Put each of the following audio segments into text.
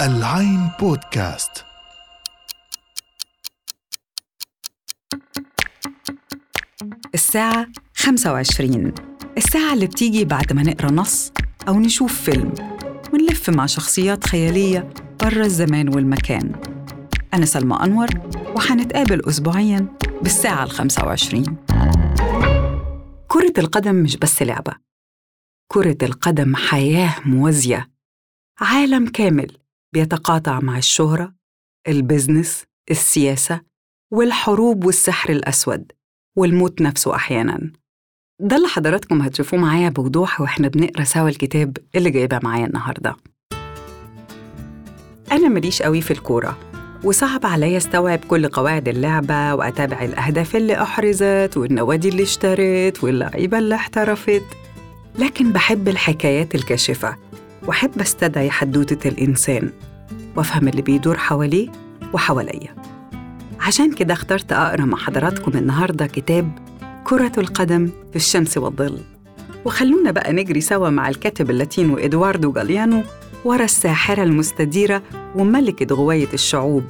العين بودكاست. الساعة 25 الساعة اللي بتيجي بعد ما نقرأ نص أو نشوف فيلم. ونلف مع شخصيات خيالية برا الزمان والمكان. أنا سلمى أنور وحنتقابل أسبوعياً بالساعة ال 25 كرة القدم مش بس لعبة. كرة القدم حياة موازية. عالم كامل بيتقاطع مع الشهرة البزنس السياسة والحروب والسحر الأسود والموت نفسه أحياناً ده اللي حضراتكم هتشوفوه معايا بوضوح وإحنا بنقرأ سوا الكتاب اللي جايباه معايا النهارده. أنا ماليش قوي في الكورة وصعب عليا أستوعب كل قواعد اللعبة وأتابع الأهداف اللي أحرزت والنوادي اللي اشترت واللعيبة اللي احترفت لكن بحب الحكايات الكاشفة وأحب أستدعي حدوتة الإنسان وأفهم اللي بيدور حواليه وحواليا. عشان كده اخترت أقرأ مع حضراتكم النهاردة كتاب كرة القدم في الشمس والظل. وخلونا بقى نجري سوا مع الكاتب اللاتينو إدواردو جاليانو ورا الساحرة المستديرة وملكة غواية الشعوب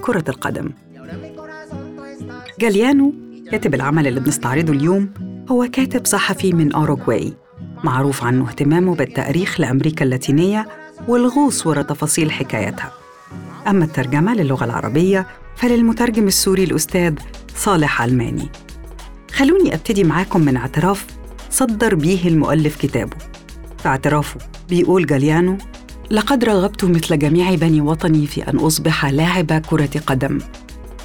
كرة القدم. جاليانو كاتب العمل اللي بنستعرضه اليوم هو كاتب صحفي من أوروغواي. معروف عنه اهتمامه بالتأريخ لأمريكا اللاتينية والغوص ورا تفاصيل حكايتها. أما الترجمة للغة العربية فللمترجم السوري الأستاذ صالح علماني. خلوني أبتدي معاكم من اعتراف صدر بيه المؤلف كتابه. في اعترافه بيقول جاليانو لقد رغبت مثل جميع بني وطني في أن أصبح لاعب كرة قدم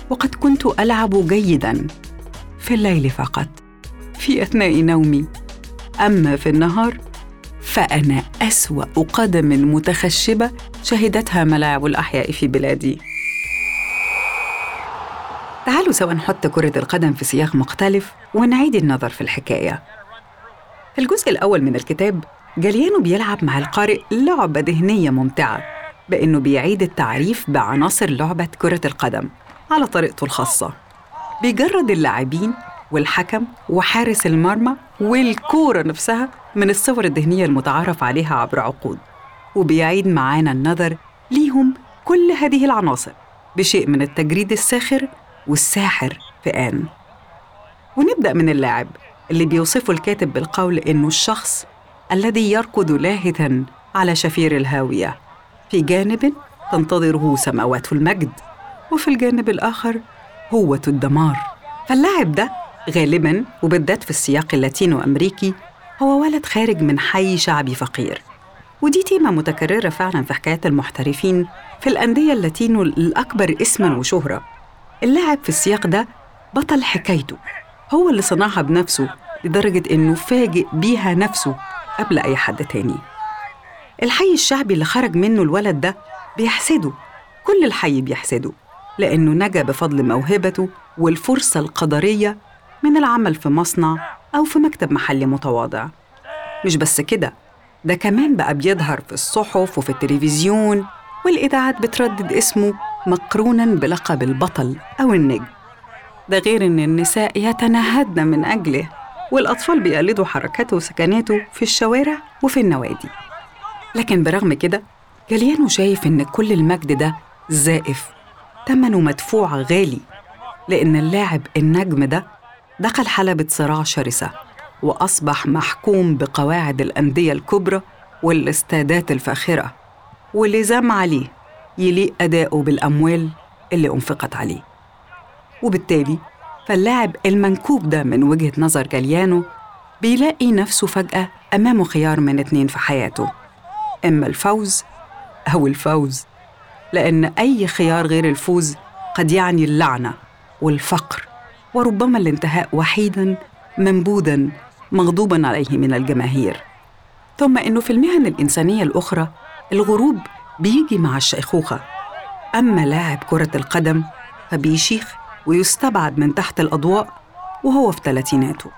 وقد كنت ألعب جيداً في الليل فقط في أثناء نومي. أما في النهار فأنا أسوأ قدم متخشبة شهدتها ملاعب الأحياء في بلادي تعالوا سوا نحط كرة القدم في سياق مختلف ونعيد النظر في الحكاية. في الجزء الأول من الكتاب جاليانو بيلعب مع القارئ لعبة ذهنية ممتعة بإنه بيعيد التعريف بعناصر لعبة كرة القدم على طريقته الخاصة. بيجرد اللاعبين والحكم وحارس المرمى والكورة نفسها من الصور الذهنية المتعارف عليها عبر عقود. وبيعيد معانا النظر ليهم كل هذه العناصر بشيء من التجريد الساخر والساحر في آن. ونبدأ من اللاعب اللي بيوصفه الكاتب بالقول إنه الشخص الذي يركض لاهثا على شفير الهاوية. في جانب تنتظره سماوات المجد وفي الجانب الآخر هوة الدمار. فاللاعب ده غالبا وبالذات في السياق اللاتينو أمريكي هو ولد خارج من حي شعبي فقير. ودي تيمة متكررة فعلا في حكايات المحترفين في الأندية اللاتينو الأكبر اسما وشهرة. اللاعب في السياق ده بطل حكايته. هو اللي صنعها بنفسه لدرجة إنه فاجئ بيها نفسه قبل أي حد تاني. الحي الشعبي اللي خرج منه الولد ده بيحسده كل الحي بيحسده لأنه نجا بفضل موهبته والفرصة القدرية من العمل في مصنع أو في مكتب محلي متواضع. مش بس كده ده كمان بقى بيظهر في الصحف وفي التلفزيون والإذاعات بتردد اسمه مقرونا بلقب البطل أو النجم. ده غير إن النساء يتنهدن من أجله والأطفال بيقلدوا حركاته وسكناته في الشوارع وفي النوادي. لكن برغم كده جاليانو شايف إن كل المجد ده زائف تمنه مدفوع غالي لأن اللاعب النجم ده دخل حلبة صراع شرسة وأصبح محكوم بقواعد الأندية الكبرى والاستادات الفاخرة ولزام عليه يليق أداؤه بالأموال اللي أنفقت عليه. وبالتالي فاللاعب المنكوب ده من وجهة نظر جاليانو بيلاقي نفسه فجأة أمامه خيار من اتنين في حياته إما الفوز أو الفوز لأن أي خيار غير الفوز قد يعني اللعنة والفقر. وربما الانتهاء وحيدا منبوذا مغضوبا عليه من الجماهير. ثم انه في المهن الإنسانية الأخرى الغروب بيجي مع الشيخوخة. أما لاعب كرة القدم فبيشيخ ويستبعد من تحت الأضواء وهو في ثلاثيناته.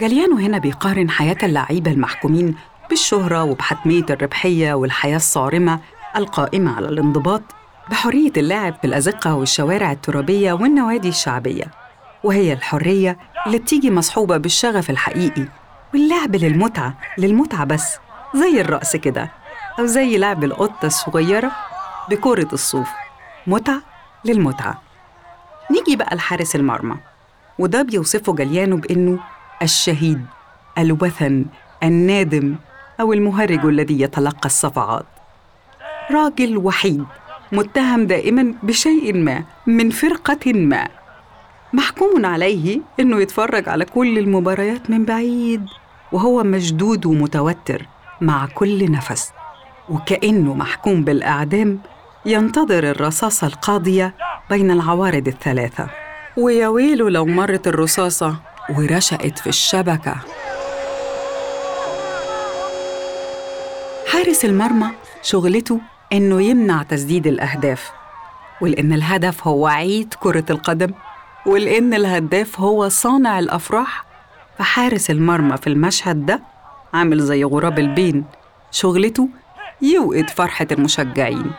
جاليانو هنا بيقارن حياة اللعيبة المحكومين بالشهرة وبحتمية الربحية والحياة الصارمة القائمة على الانضباط بحرية اللاعب في الازقه والشوارع الترابية والنوادي الشعبية وهي الحرية اللي بتيجي مصحوبة بالشغف الحقيقي واللعب للمتعة للمتعة بس زي الرقص كده أو زي لعب القطة الصغيرة بكرة الصوف متعة للمتعة. نيجي بقى لحارس المرمى وده بيوصفه جليانو بإنه الشهيد الوثن النادم أو المهرج الذي يتلقى الصفعات. راجل وحيد متهم دائما بشيء ما من فرقة ما. محكوم عليه إنه يتفرج على كل المباريات من بعيد وهو مشدود ومتوتر مع كل نفس. وكأنه محكوم بالإعدام ينتظر الرصاصة القاضية بين العوارض الثلاثة. ويا ويله لو مرت الرصاصة ورشقت في الشبكة. حارس المرمى شغلته إنه يمنع تسديد الأهداف ولأن الهدف هو عيد كرة القدم ولأن الهداف هو صانع الأفراح فحارس المرمى في المشهد ده عامل زي غراب البين شغلته يوقد فرحة المشجعين.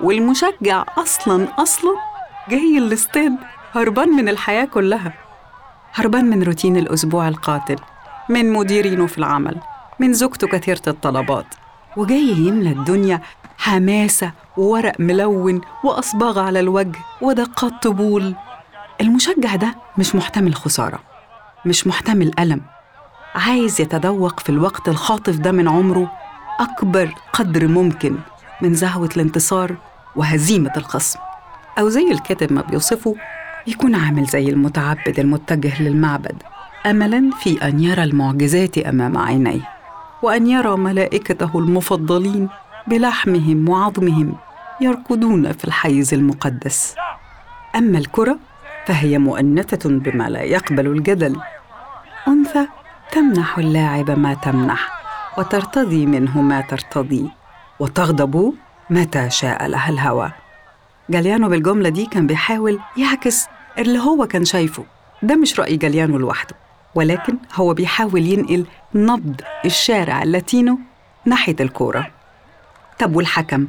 والمشجع أصلاً أصلاً جاي الاستاد هربان من الحياة كلها هربان من روتين الأسبوع القاتل من مديرينه في العمل من زوجته كثيرة الطلبات وجاي يملى الدنيا حماسة وورق ملون وأصباغ على الوجه ودقات طبول. المشجع ده مش محتمل خسارة مش محتمل ألم. عايز يتذوق في الوقت الخاطف ده من عمره أكبر قدر ممكن من زهوة الانتصار وهزيمة الخصم. أو زي الكاتب ما بيوصفه يكون عامل زي المتعبد المتجه للمعبد أملاً في أن يرى المعجزات أمام عينيه وأن يرى ملائكته المفضلين بلحمهم وعظمهم يركضون في الحيز المقدس. أما الكرة فهي مؤنثة بما لا يقبل الجدل. أنثى تمنح اللاعب ما تمنح وترتضي منه ما ترتضي وتغضب متى شاء لها الهوى. جاليانو بالجملة دي كان بيحاول يعكس اللي هو كان شايفه. ده مش رأي جاليانو لوحده ولكن هو بيحاول ينقل نبض الشارع اللاتينو ناحية الكورة. طب والحكم؟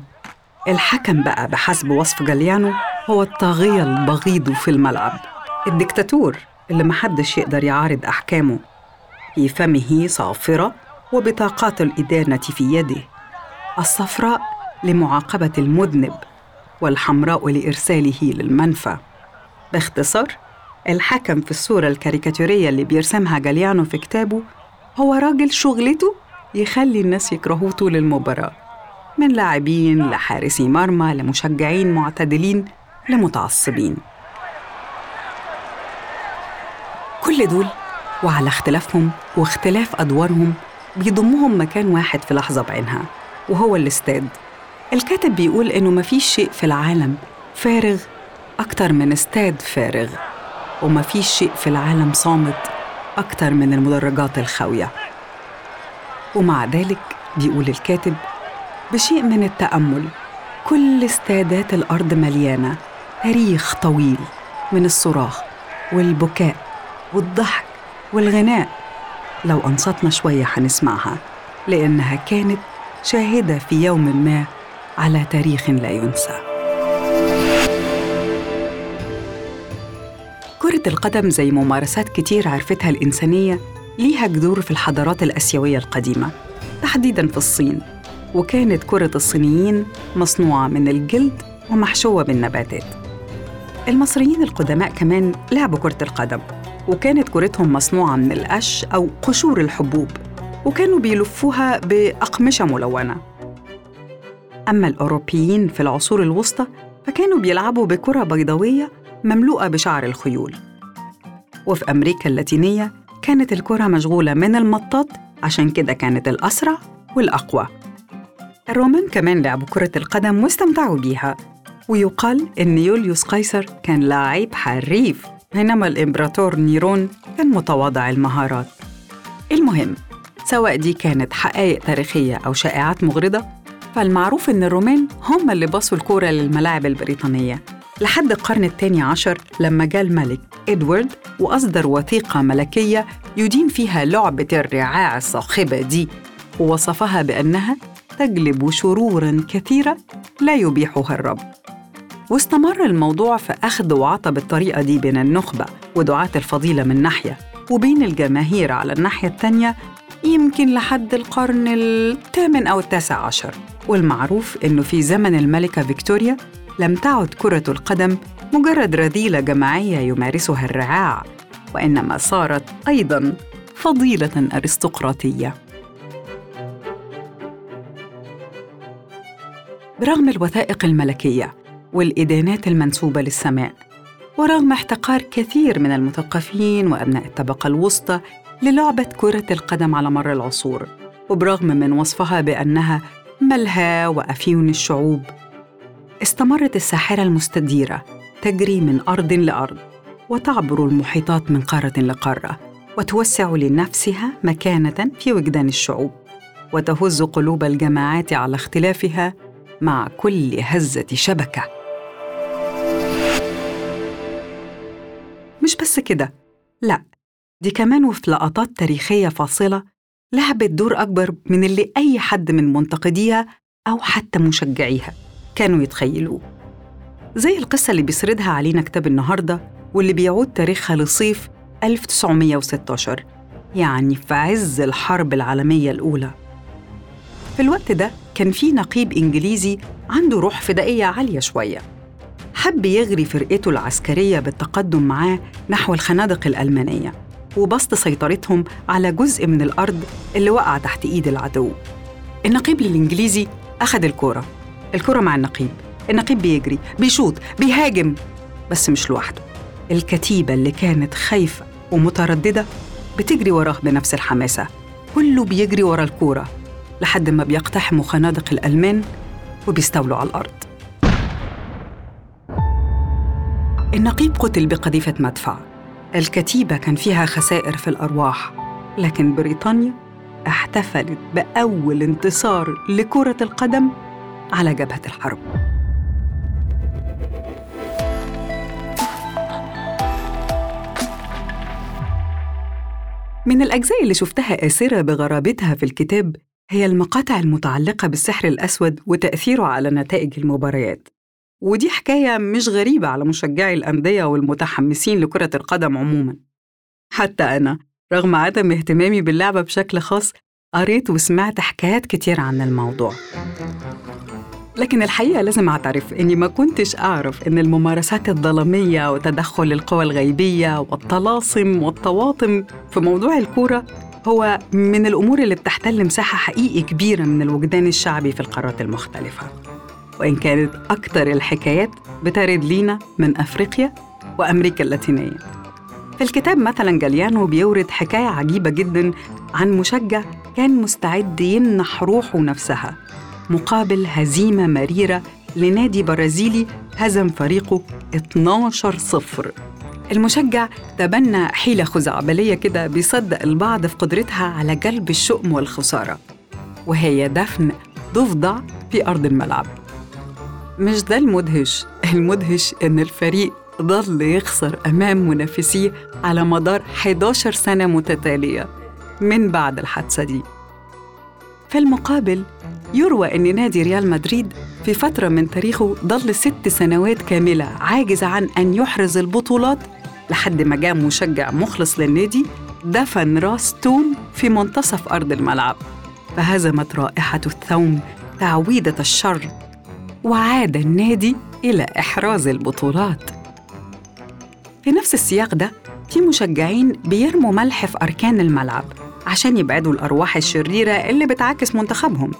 الحكم بقى بحسب وصف جاليانو هو الطاغية البغيض في الملعب. الدكتاتور اللي محدش يقدر يعارض أحكامه. في فمه صافرة وبطاقات الإدانة في يده. الصفراء لمعاقبة المذنب والحمراء لإرساله للمنفى. باختصار الحكم في الصورة الكاريكاتورية اللي بيرسمها جاليانو في كتابه هو راجل شغلته يخلي الناس يكرهوه طول المباراة. من لاعبين لحارسي مرمى لمشجعين معتدلين لمتعصبين. كل دول وعلى اختلافهم واختلاف أدوارهم بيضمهم مكان واحد في لحظة بعينها وهو الاستاد. الكاتب بيقول إنه مفيش شيء في العالم فارغ أكتر من استاد فارغ ومفيش شيء في العالم صامت أكتر من المدرجات الخاوية. ومع ذلك بيقول الكاتب بشيء من التأمل. كل استادات الأرض مليانة. تاريخ طويل من الصراخ والبكاء والضحك والغناء. لو أنصتنا شوية حنسمعها لأنها كانت شاهدة في يوم ما على تاريخ لا ينسى. كرة القدم زي ممارسات كتير عرفتها الإنسانية ليها جذور في الحضارات الآسيوية القديمة تحديداً في الصين. وكانت كرة الصينيين مصنوعة من الجلد ومحشوة بالنباتات. المصريين القدماء كمان لعبوا كرة القدم وكانت كرتهم مصنوعة من القش أو قشور الحبوب وكانوا بيلفوها بأقمشة ملونة. أما الأوروبيين في العصور الوسطى فكانوا بيلعبوا بكرة بيضاوية مملوءة بشعر الخيول. وفي أمريكا اللاتينية كانت الكرة مشغولة من المطاط عشان كده كانت الأسرع والأقوى. الرومان كمان لعبوا كرة القدم واستمتعوا بيها. ويقال إن يوليوس قيصر كان لاعب حريف بينما الإمبراطور نيرون كان متواضع المهارات. المهم سواء دي كانت حقائق تاريخية أو شائعات مغرضة فالمعروف إن الرومان هم اللي بصوا الكورة للملاعب البريطانية. لحد القرن الثاني عشر لما جاء الملك إدوارد وأصدر وثيقة ملكية يدين فيها لعبة الرعاع الصاخبة دي ووصفها بأنها تجلب شرورا كثيرة لا يبيحها الرب. واستمر الموضوع في أخذ وعطى بالطريقة دي بين النخبة ودعاة الفضيلة من ناحية وبين الجماهير على الناحية التانية يمكن لحد القرن الثامن أو التاسع عشر. والمعروف إنه في زمن الملكة فيكتوريا لم تعد كرة القدم مجرد رذيلة جماعية يمارسها الرعاع وإنما صارت أيضاً فضيلة أرستقراطية. برغم الوثائق الملكية والإدانات المنسوبة للسماء ورغم احتقار كثير من المثقفين وأبناء الطبقة الوسطى للعبة كرة القدم على مر العصور وبرغم من وصفها بأنها ملهى وأفيون الشعوب استمرت الساحرة المستديرة تجري من أرض لأرض وتعبر المحيطات من قارة لقارة وتوسع لنفسها مكانة في وجدان الشعوب وتهز قلوب الجماعات على اختلافها مع كل هزة شبكة. مش بس كده لا دي كمان وفي لقطات تاريخية فاصلة لعبت دور أكبر من اللي أي حد من منتقديها أو حتى مشجعيها كانوا يتخيلوه. زي القصة اللي بيسردها علينا كتاب النهاردة واللي بيعود تاريخها لصيف 1916 يعني في عز الحرب العالمية الأولى. في الوقت ده كان في نقيب إنجليزي عنده روح فدائية عالية شوية. حب يغري فرقته العسكرية بالتقدم معاه نحو الخنادق الألمانية وبسط سيطرتهم على جزء من الأرض اللي وقع تحت إيد العدو. النقيب الإنجليزي أخذ الكورة الكرة مع النقيب. النقيب بيجري بيشوط بيهاجم بس مش لوحده. الكتيبة اللي كانت خايفة ومترددة بتجري وراه بنفس الحماسة. كله بيجري ورا الكورة. لحد ما بيقتحموا خنادق الألمان وبيستولوا على الأرض. النقيب قتل بقذيفة مدفع. الكتيبة كان فيها خسائر في الأرواح لكن بريطانيا احتفلت بأول انتصار لكرة القدم على جبهة الحرب. من الأجزاء اللي شفتها آسرة بغرابتها في الكتاب هي المقاطع المتعلقة بالسحر الأسود وتأثيره على نتائج المباريات. ودي حكاية مش غريبة على مشجعي الأندية والمتحمسين لكرة القدم عموماً. حتى أنا رغم عدم اهتمامي باللعبة بشكل خاص قريت وسمعت حكايات كتير عن الموضوع. لكن الحقيقة لازم أعترف إني ما كنتش أعرف إن الممارسات الظلامية وتدخل القوى الغيبية والطلاسم والطواطم في موضوع الكورة هو من الأمور اللي بتحتل مساحة حقيقي كبيرة من الوجدان الشعبي في القارات المختلفة. وإن كانت أكثر الحكايات بترد لينا من أفريقيا وأمريكا اللاتينية. في الكتاب مثلا جاليانو بيورد حكاية عجيبة جدا عن مشجع كان مستعد يمنح روحه نفسها مقابل هزيمة مريرة لنادي برازيلي هزم فريقه 12 صفر. المشجع تبنى حيلة خزعبلية كده بيصدق البعض في قدرتها على جلب الشؤم والخسارة. وهي دفن ضفدع في أرض الملعب. مش ده المدهش؟ المدهش إن الفريق ظل يخسر أمام منافسيه على مدار 11 سنة متتالية من بعد الحادثة دي. في المقابل يروى أن نادي ريال مدريد في فترة من تاريخه ظل ست سنوات كاملة عاجز عن أن يحرز البطولات لحد ما جاء مشجع مخلص للنادي دفن راس توم في منتصف أرض الملعب. فهزمت رائحة الثوم تعويدة الشر وعاد النادي إلى إحراز البطولات. في نفس السياق ده في مشجعين بيرموا ملح في أركان الملعب عشان يبعدوا الأرواح الشريرة اللي بتعاكس منتخبهم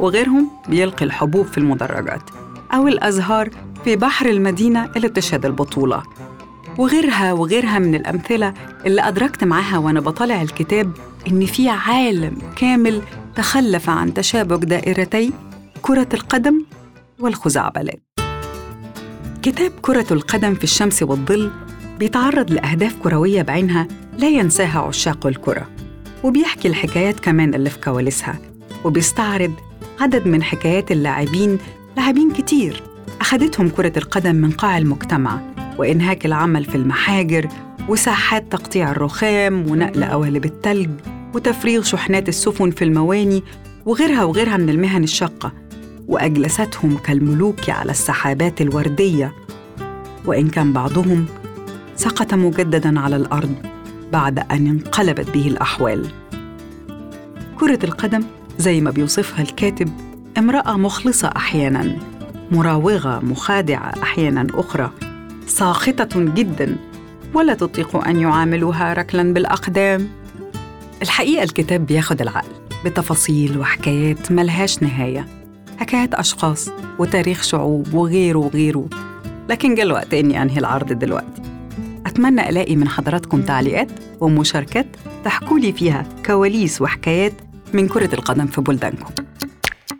وغيرهم بيلقي الحبوب في المدرجات أو الأزهار في بحر المدينة اللي بتشهد البطولة. وغيرها وغيرها من الأمثلة اللي أدركت معاها وأنا بطالع الكتاب إن في عالم كامل تخلف عن تشابك دائرتي كرة القدم والخزعبلات. كتاب كرة القدم في الشمس والظل بيتعرض لأهداف كروية بعينها لا ينساها عشاق الكرة وبيحكي الحكايات كمان اللي في كواليسها وبيستعرض عدد من حكايات اللاعبين لاعبين كتير أخدتهم كرة القدم من قاع المجتمع. وإنهاك العمل في المحاجر وساحات تقطيع الرخام ونقل قوالب التلج وتفريغ شحنات السفن في المواني وغيرها وغيرها من المهن الشاقة وأجلستهم كالملوك على السحابات الوردية. وإن كان بعضهم سقط مجددا على الأرض بعد أن انقلبت به الأحوال. كرة القدم زي ما بيوصفها الكاتب امرأة مخلصة أحياناً مراوغة مخادعة أحياناً أخرى. ساخطة جداً ولا تطيق أن يعاملوها ركلاً بالأقدام. الحقيقة الكتاب بياخد العقل بتفاصيل وحكايات ملهاش نهاية. حكايات أشخاص وتاريخ شعوب وغيره وغيره. لكن جاء الوقت إني أنهي العرض دلوقتي. أتمنى ألاقي من حضراتكم تعليقات ومشاركات تحكوا لي فيها كواليس وحكايات من كرة القدم في بلدانكم.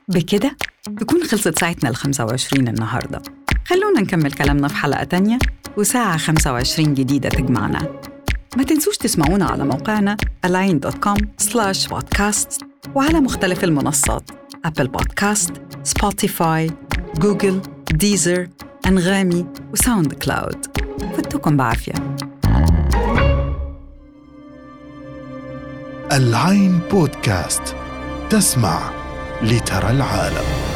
بكده تكون خلصت ساعتنا ال 25 النهاردة. خلونا نكمل كلامنا في حلقة تانية وساعة 25 جديدة تجمعنا. ما تنسوش تسمعونا على موقعنا align.com slash podcast وعلى مختلف المنصات أبل بودكاست سبوتيفاي جوجل ديزر أنغامي وساوند كلاود فتكم بعافية. العين بودكاست تسمع لترى العالم.